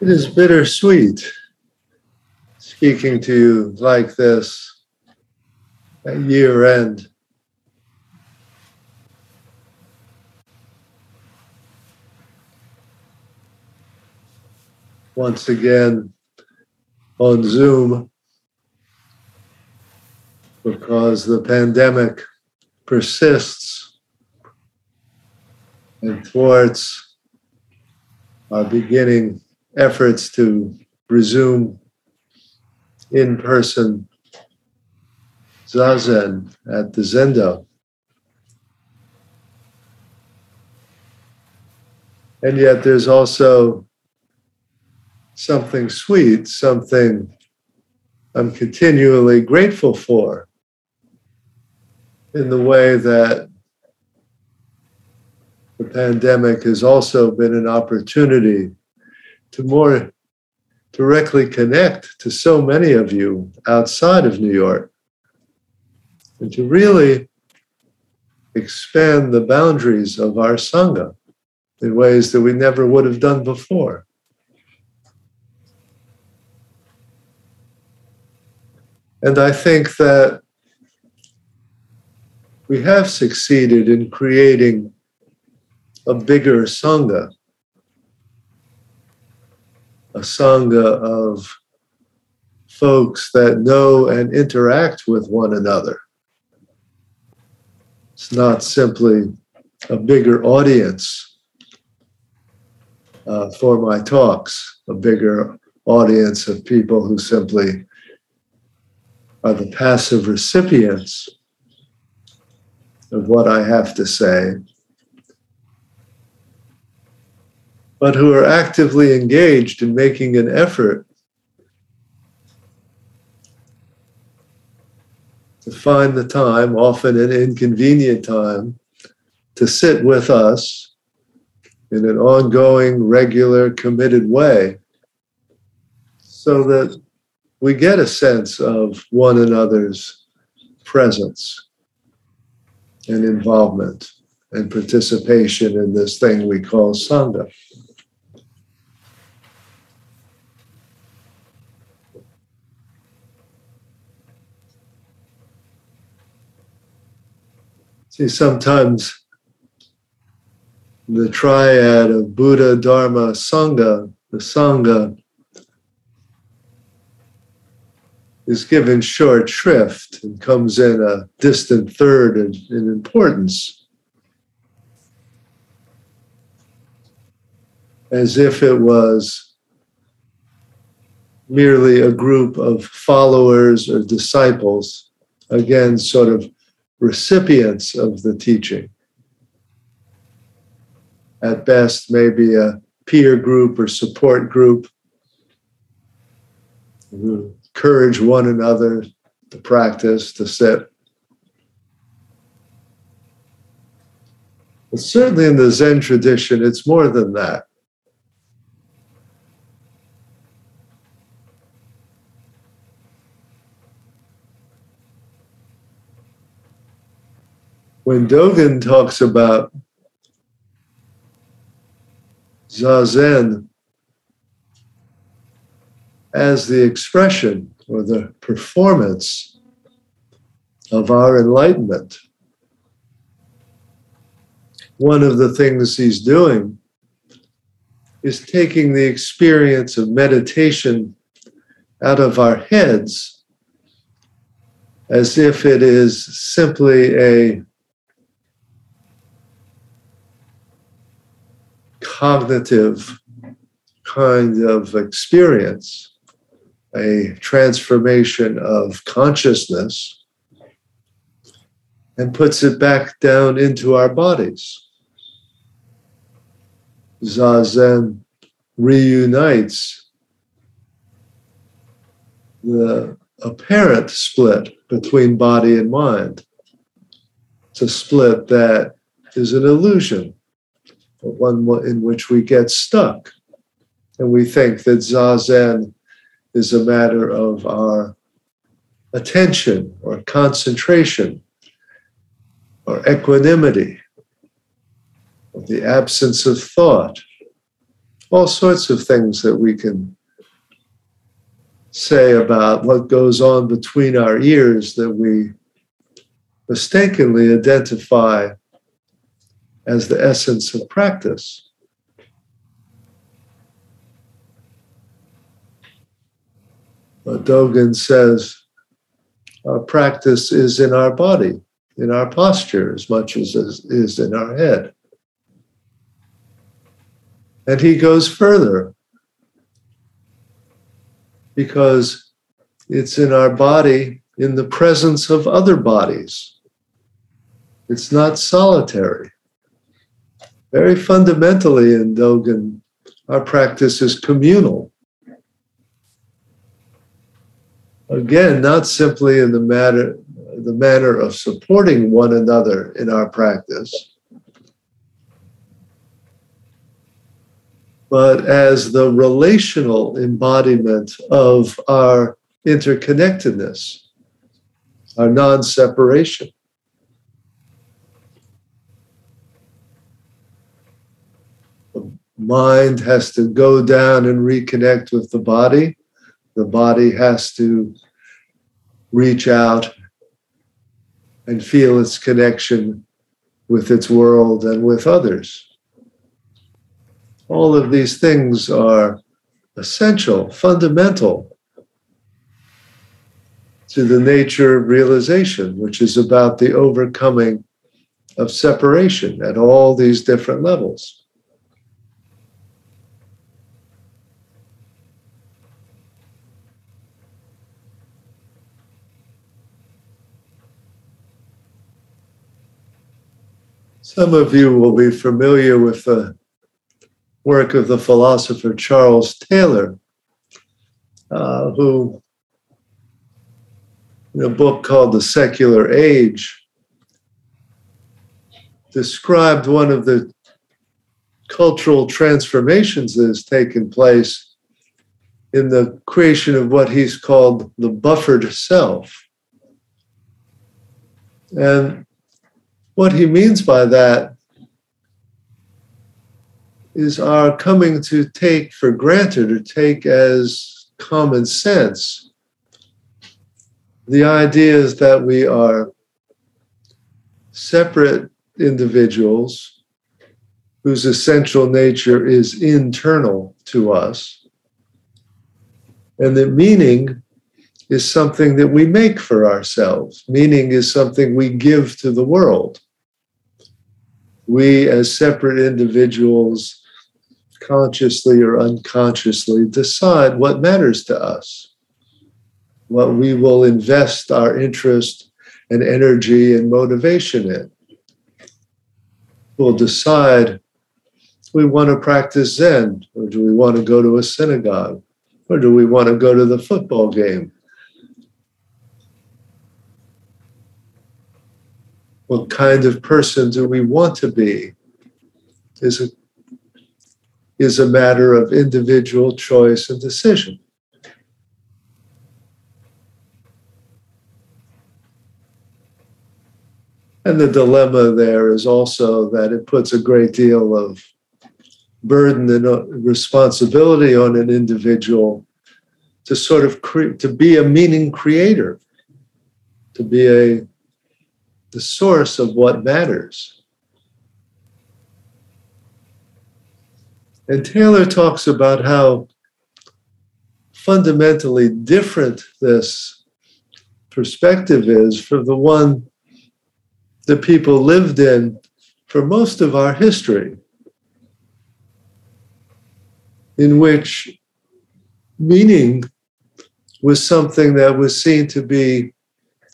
It is bittersweet speaking to you like this at year end. Once again on Zoom because the pandemic persists and thwarts are beginning efforts to resume in person zazen at the Zendo. And yet there's also something sweet, something I'm continually grateful for in the way that the pandemic has also been an opportunity to more directly connect to so many of you outside of New York and to really expand the boundaries of our Sangha in ways that we never would have done before. And I think that we have succeeded in creating a bigger Sangha a sangha of folks that know and interact with one another. It's not simply a bigger audience uh, for my talks, a bigger audience of people who simply are the passive recipients of what I have to say, but who are actively engaged in making an effort to find the time, often an inconvenient time, to sit with us in an ongoing, regular, committed way so that we get a sense of one another's presence and involvement and participation in this thing we call Sangha. See, sometimes the triad of Buddha, Dharma, Sangha, the Sangha, is given short shrift and comes in a distant third in, in importance. As if it was merely a group of followers or disciples, again, sort of recipients of the teaching. At best, maybe a peer group or support group who encourage one another to practice, to sit. But certainly in the Zen tradition, it's more than that. When Dogen talks about Zazen as the expression or the performance of our enlightenment, one of the things he's doing is taking the experience of meditation out of our heads as if it is simply a cognitive kind of experience, a transformation of consciousness, and puts it back down into our bodies. Zazen reunites the apparent split between body and mind. It's a split that is an illusion, one in which we get stuck. And we think that Zazen is a matter of our attention or concentration or equanimity or the absence of thought. All sorts of things that we can say about what goes on between our ears that we mistakenly identify as the essence of practice. But Dogen says our practice is in our body, in our posture, as much as is in our head. And he goes further because it's in our body in the presence of other bodies. It's not solitary. Very fundamentally in Dogen, our practice is communal. Again, not simply in the matter the manner of supporting one another in our practice, but as the relational embodiment of our interconnectedness, our non separation. Mind has to go down and reconnect with the body. The body has to reach out and feel its connection with its world and with others. All of these things are essential, fundamental to the nature of realization, which is about the overcoming of separation at all these different levels. Some of you will be familiar with the work of the philosopher Charles Taylor, uh, who, in a book called The Secular Age, described one of the cultural transformations that has taken place in the creation of what he's called the buffered self. And what he means by that is our coming to take for granted or take as common sense the idea is that we are separate individuals whose essential nature is internal to us, and that meaning is something that we make for ourselves. Meaning is something we give to the world. We, as separate individuals, consciously or unconsciously decide what matters to us, what we will invest our interest and energy and motivation in. We'll decide we want to practice Zen, or do we want to go to a synagogue, or do we want to go to the football game? What kind of person do we want to be? Is a is a matter of individual choice and decision. And the dilemma there is also that it puts a great deal of burden and uh, responsibility on an individual to sort of cre- to be a meaning creator, to be a the source of what matters. And Taylor talks about how fundamentally different this perspective is from the one that people lived in for most of our history, in which meaning was something that was seen to be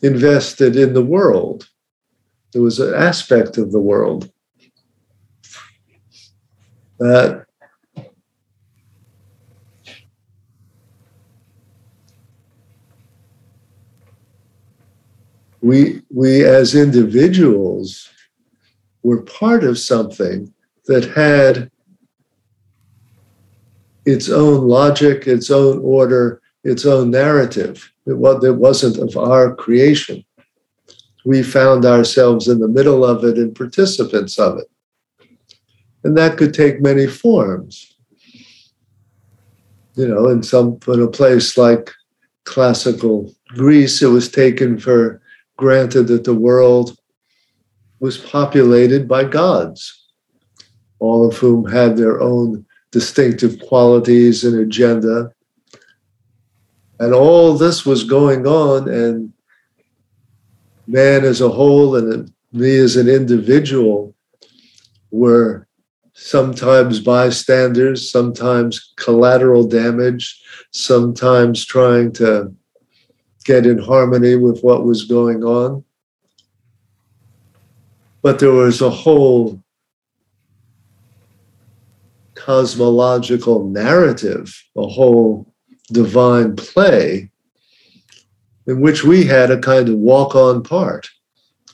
invested in the world. It was an aspect of the world that we, we as individuals were part of something that had its own logic, its own order, its own narrative. It, it wasn't of our creation. We found ourselves in the middle of it and participants of it. And that could take many forms. You know, in some in a place like classical Greece, it was taken for granted that the world was populated by gods, all of whom had their own distinctive qualities and agenda. And all this was going on, and man as a whole and me as an individual were sometimes bystanders, sometimes collateral damage, sometimes trying to get in harmony with what was going on. But there was a whole cosmological narrative, a whole divine play in which we had a kind of walk on part,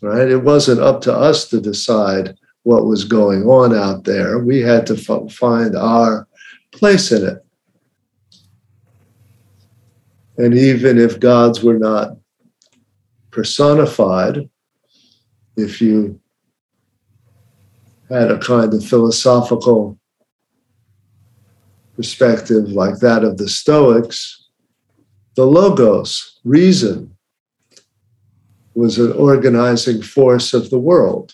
right? It wasn't up to us to decide what was going on out there. We had to f- find our place in it. And even if gods were not personified, if you had a kind of philosophical perspective like that of the Stoics, the Logos, reason, was an organizing force of the world.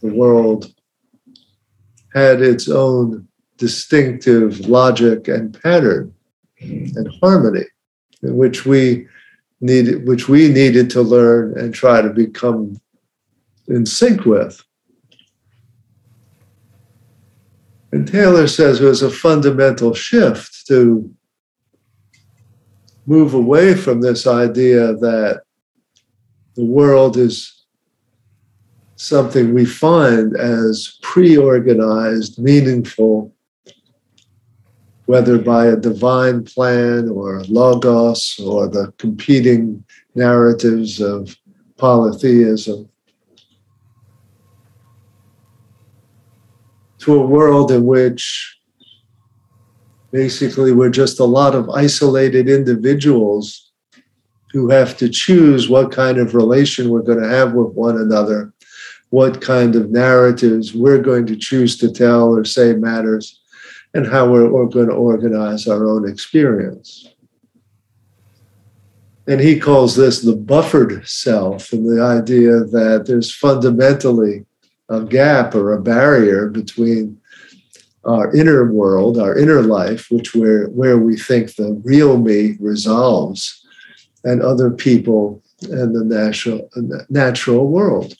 The world had its own distinctive logic and pattern and harmony in which we needed which we needed to learn and try to become in sync with. And taylor says it was a fundamental shift to move away from this idea that the world is something we find as pre organized, meaningful, whether by a divine plan or logos or the competing narratives of polytheism, to a world in which basically we're just a lot of isolated individuals who have to choose what kind of relation we're going to have with one another what kind of narratives we're going to choose to tell or say matters, and how we're, going to organize our own experience. And he calls this the buffered self, and the idea that there's fundamentally a gap or a barrier between our inner world, our inner life, which where where we think the real me resolves, and other people and the natural natural world.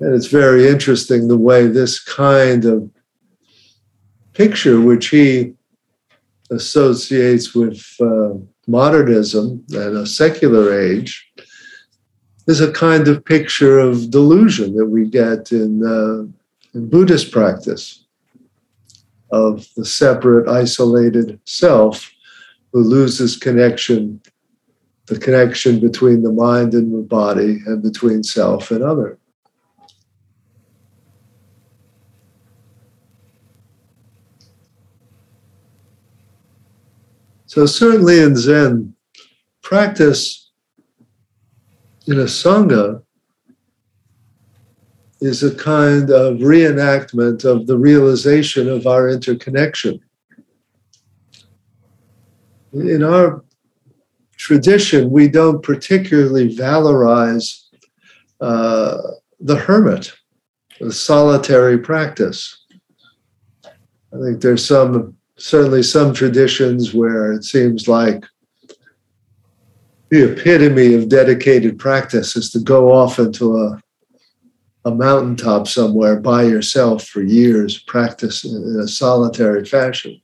And it's very interesting the way this kind of picture, which he associates with uh, modernism and a secular age, is a kind of picture of delusion that we get in, uh, in Buddhist practice of the separate, isolated self who loses connection, the connection between the mind and the body, and between self and other. So, certainly in Zen, practice in a Sangha is a kind of reenactment of the realization of our interconnection. In our tradition, we don't particularly valorize uh, the hermit, the solitary practice. I think there's some certainly some traditions where it seems like the epitome of dedicated practice is to go off into a, a mountaintop somewhere by yourself for years, practice in a solitary fashion.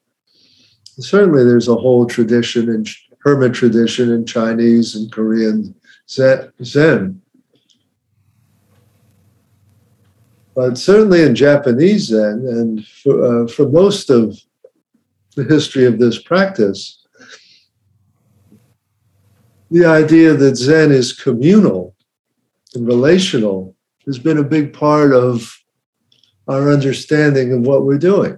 And certainly, there's a whole tradition in hermit tradition in Chinese and Korean Zen. But certainly in Japanese Zen, and for, uh, for most of the history of this practice, the idea that Zen is communal and relational has been a big part of our understanding of what we're doing.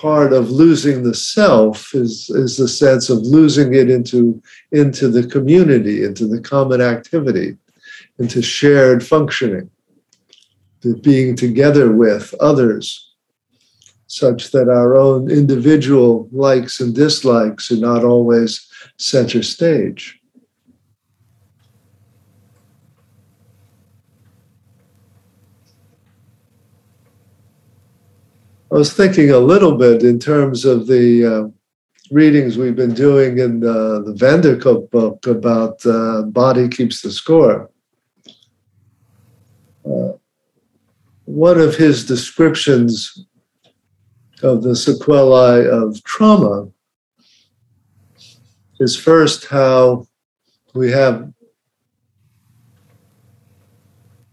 Part of losing the self is, is the sense of losing it into, into the community, into the common activity, into shared functioning, to being together with others, such that our own individual likes and dislikes are not always center stage. I was thinking a little bit in terms of the uh, readings we've been doing in uh, the Van book about uh, Body Keeps the Score. Uh, one of his descriptions of the sequelae of trauma is first how we have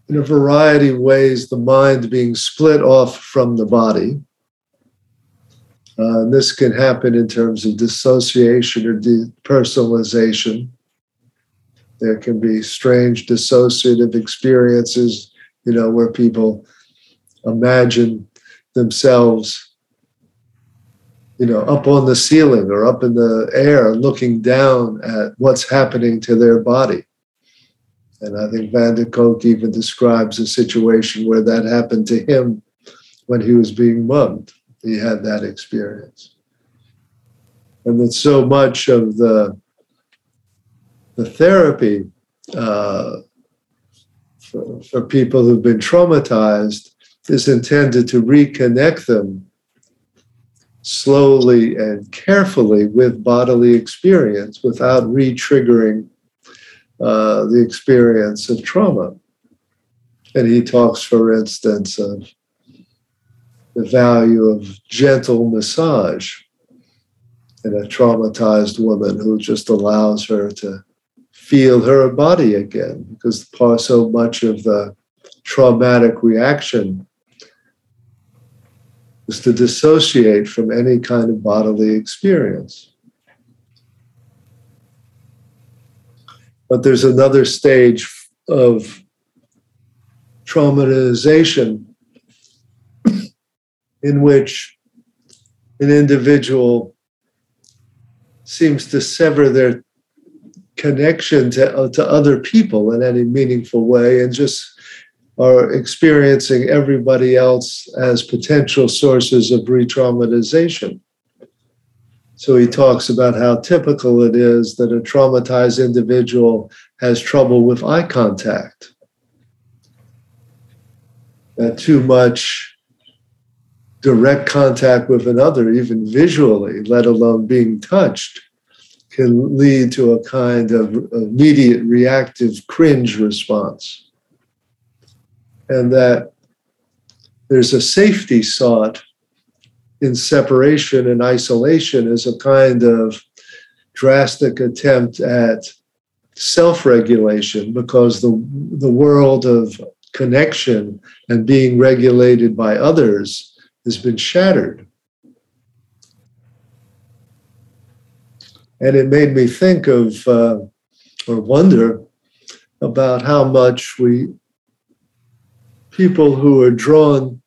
in a variety of ways the mind being split off from the body uh, this can happen in terms of dissociation or depersonalization. There can be strange dissociative experiences, you know, where people imagine themselves, you know, up on the ceiling or up in the air looking down at what's happening to their body. And I think Van der Kolk even describes a situation where that happened to him when he was being mugged he had that experience. And that so much of the, the therapy uh, for, for people who've been traumatized is intended to reconnect them slowly and carefully with bodily experience without re triggering uh, the experience of trauma. And he talks, for instance, of the value of gentle massage in a traumatized woman who just allows her to feel her body again because so much of the traumatic reaction is to dissociate from any kind of bodily experience. But there's another stage of traumatization in which an individual seems to sever their connection to, uh, to other people in any meaningful way and just are experiencing everybody else as potential sources of re traumatization. So he talks about how typical it is that a traumatized individual has trouble with eye contact. That too much direct contact with another, even visually, let alone being touched, can lead to a kind of immediate reactive cringe response. And that there's a safety sought in separation and isolation as a kind of drastic attempt at self regulation because the, the world of connection and being regulated by others has been shattered. And it made me think of uh, or wonder about how much we, people who are drawn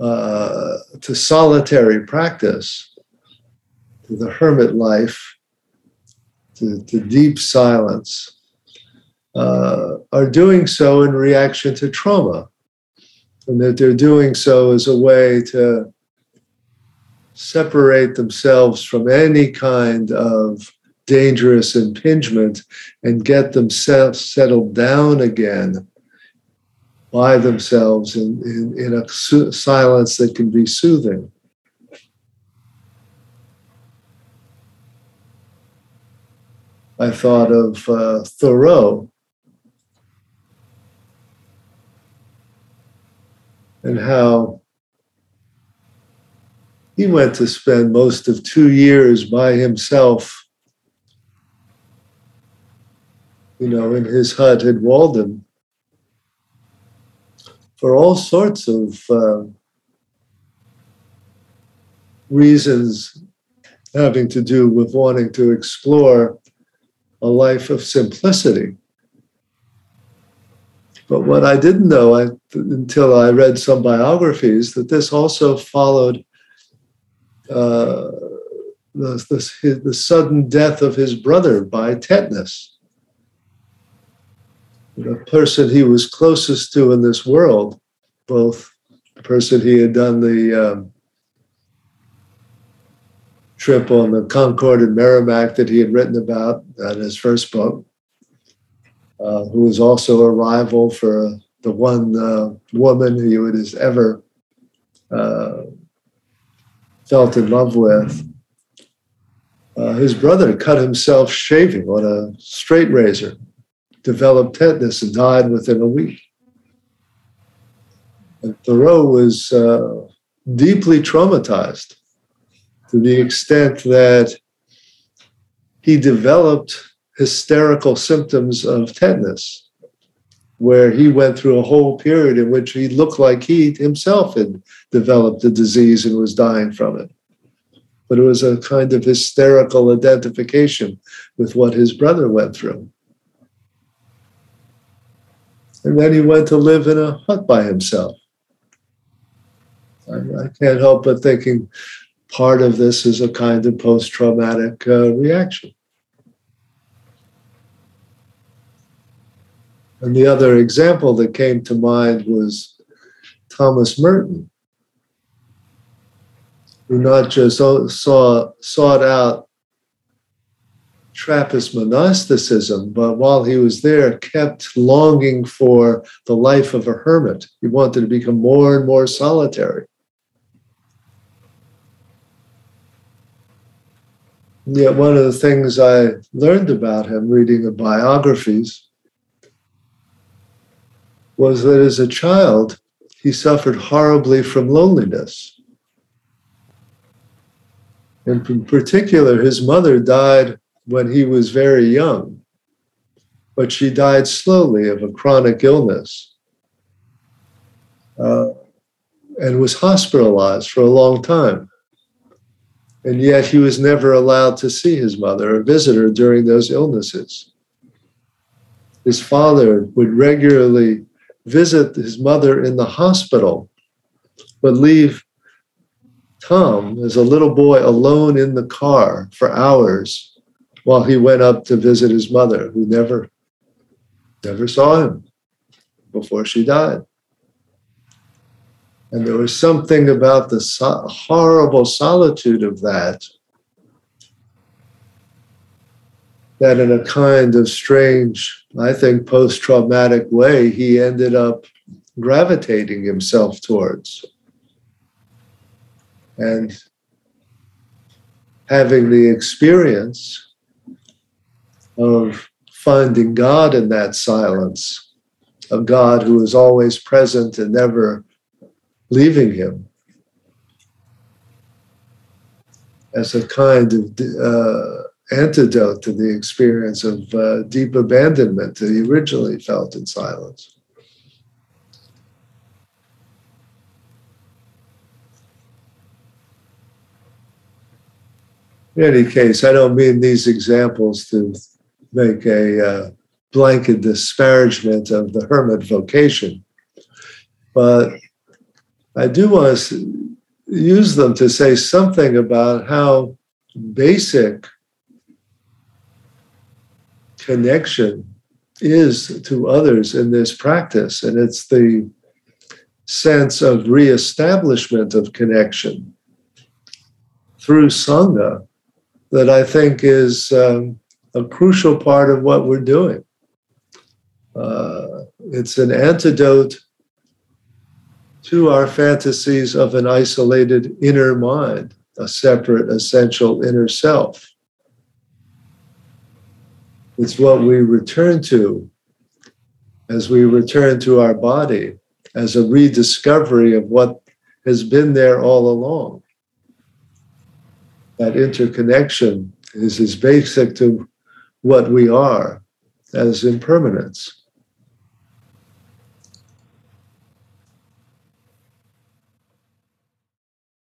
uh, to solitary practice, to the hermit life, to, to deep silence, uh, are doing so in reaction to trauma and that they're doing so as a way to separate themselves from any kind of dangerous impingement and get themselves settled down again by themselves in, in, in a su- silence that can be soothing. I thought of uh, Thoreau, and how he went to spend most of two years by himself, you know, in his hut at Walden for all sorts of uh, reasons having to do with wanting to explore a life of simplicity. But what I didn't know I, until I read some biographies that this also followed uh, the, the, the sudden death of his brother by tetanus. The person he was closest to in this world, both the person he had done the um, trip on the Concord and Merrimack that he had written about in his first book, uh, who was also a rival for the one uh, woman he would has ever uh, felt in love with. Uh, his brother cut himself shaving on a straight razor, developed tetanus, and died within a week. And Thoreau was uh, deeply traumatized to the extent that he developed hysterical symptoms of tetanus, where he went through a whole period in which he looked like he himself had developed the disease and was dying from it. But it was a kind of hysterical identification with what his brother went through. And then he went to live in a hut by himself. I, I can't help but thinking part of this is a kind of post traumatic uh, reaction. And the other example that came to mind was Thomas Merton, who not just saw, sought out Trappist monasticism, but while he was there, kept longing for the life of a hermit. He wanted to become more and more solitary. Yet, one of the things I learned about him reading the biographies was that as a child, he suffered horribly from loneliness. And in particular, his mother died when he was very young, but she died slowly of a chronic illness uh, and was hospitalized for a long time. And yet he was never allowed to see his mother or visit her during those illnesses. His father would regularly visit his mother in the hospital, but leave Tom as a little boy alone in the car for hours while he went up to visit his mother, who never, never saw him before she died. And there was something about the so- horrible solitude of that that in a kind of strange, I think, post traumatic way, he ended up gravitating himself towards. And having the experience of finding God in that silence, a God who is always present and never leaving him, as a kind of uh, antidote to the experience of uh, deep abandonment that he originally felt in silence. In any case, I don't mean these examples to make a uh, blanket disparagement of the hermit vocation, but I do want to use them to say something about how basic connection is to others in this practice. And it's the sense of reestablishment of connection through Sangha that I think is um, a crucial part of what we're doing. Uh, it's an antidote to our fantasies of an isolated inner mind, a separate, essential inner self. It's what we return to as we return to our body as a rediscovery of what has been there all along. That interconnection is as basic to what we are as impermanence.